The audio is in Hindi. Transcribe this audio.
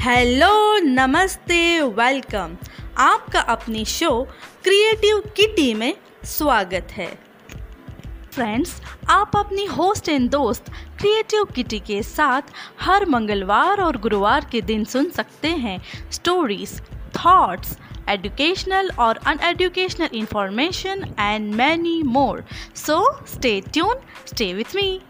हेलो, नमस्ते, वेलकम। आपका अपनी शो क्रिएटिव किटी में स्वागत है। फ्रेंड्स, आप अपनी होस्ट एंड दोस्त क्रिएटिव किटी के साथ हर मंगलवार और गुरुवार के दिन सुन सकते हैं स्टोरीज थॉट्स एजुकेशनल और uneducational information and many more so stay tune stay with me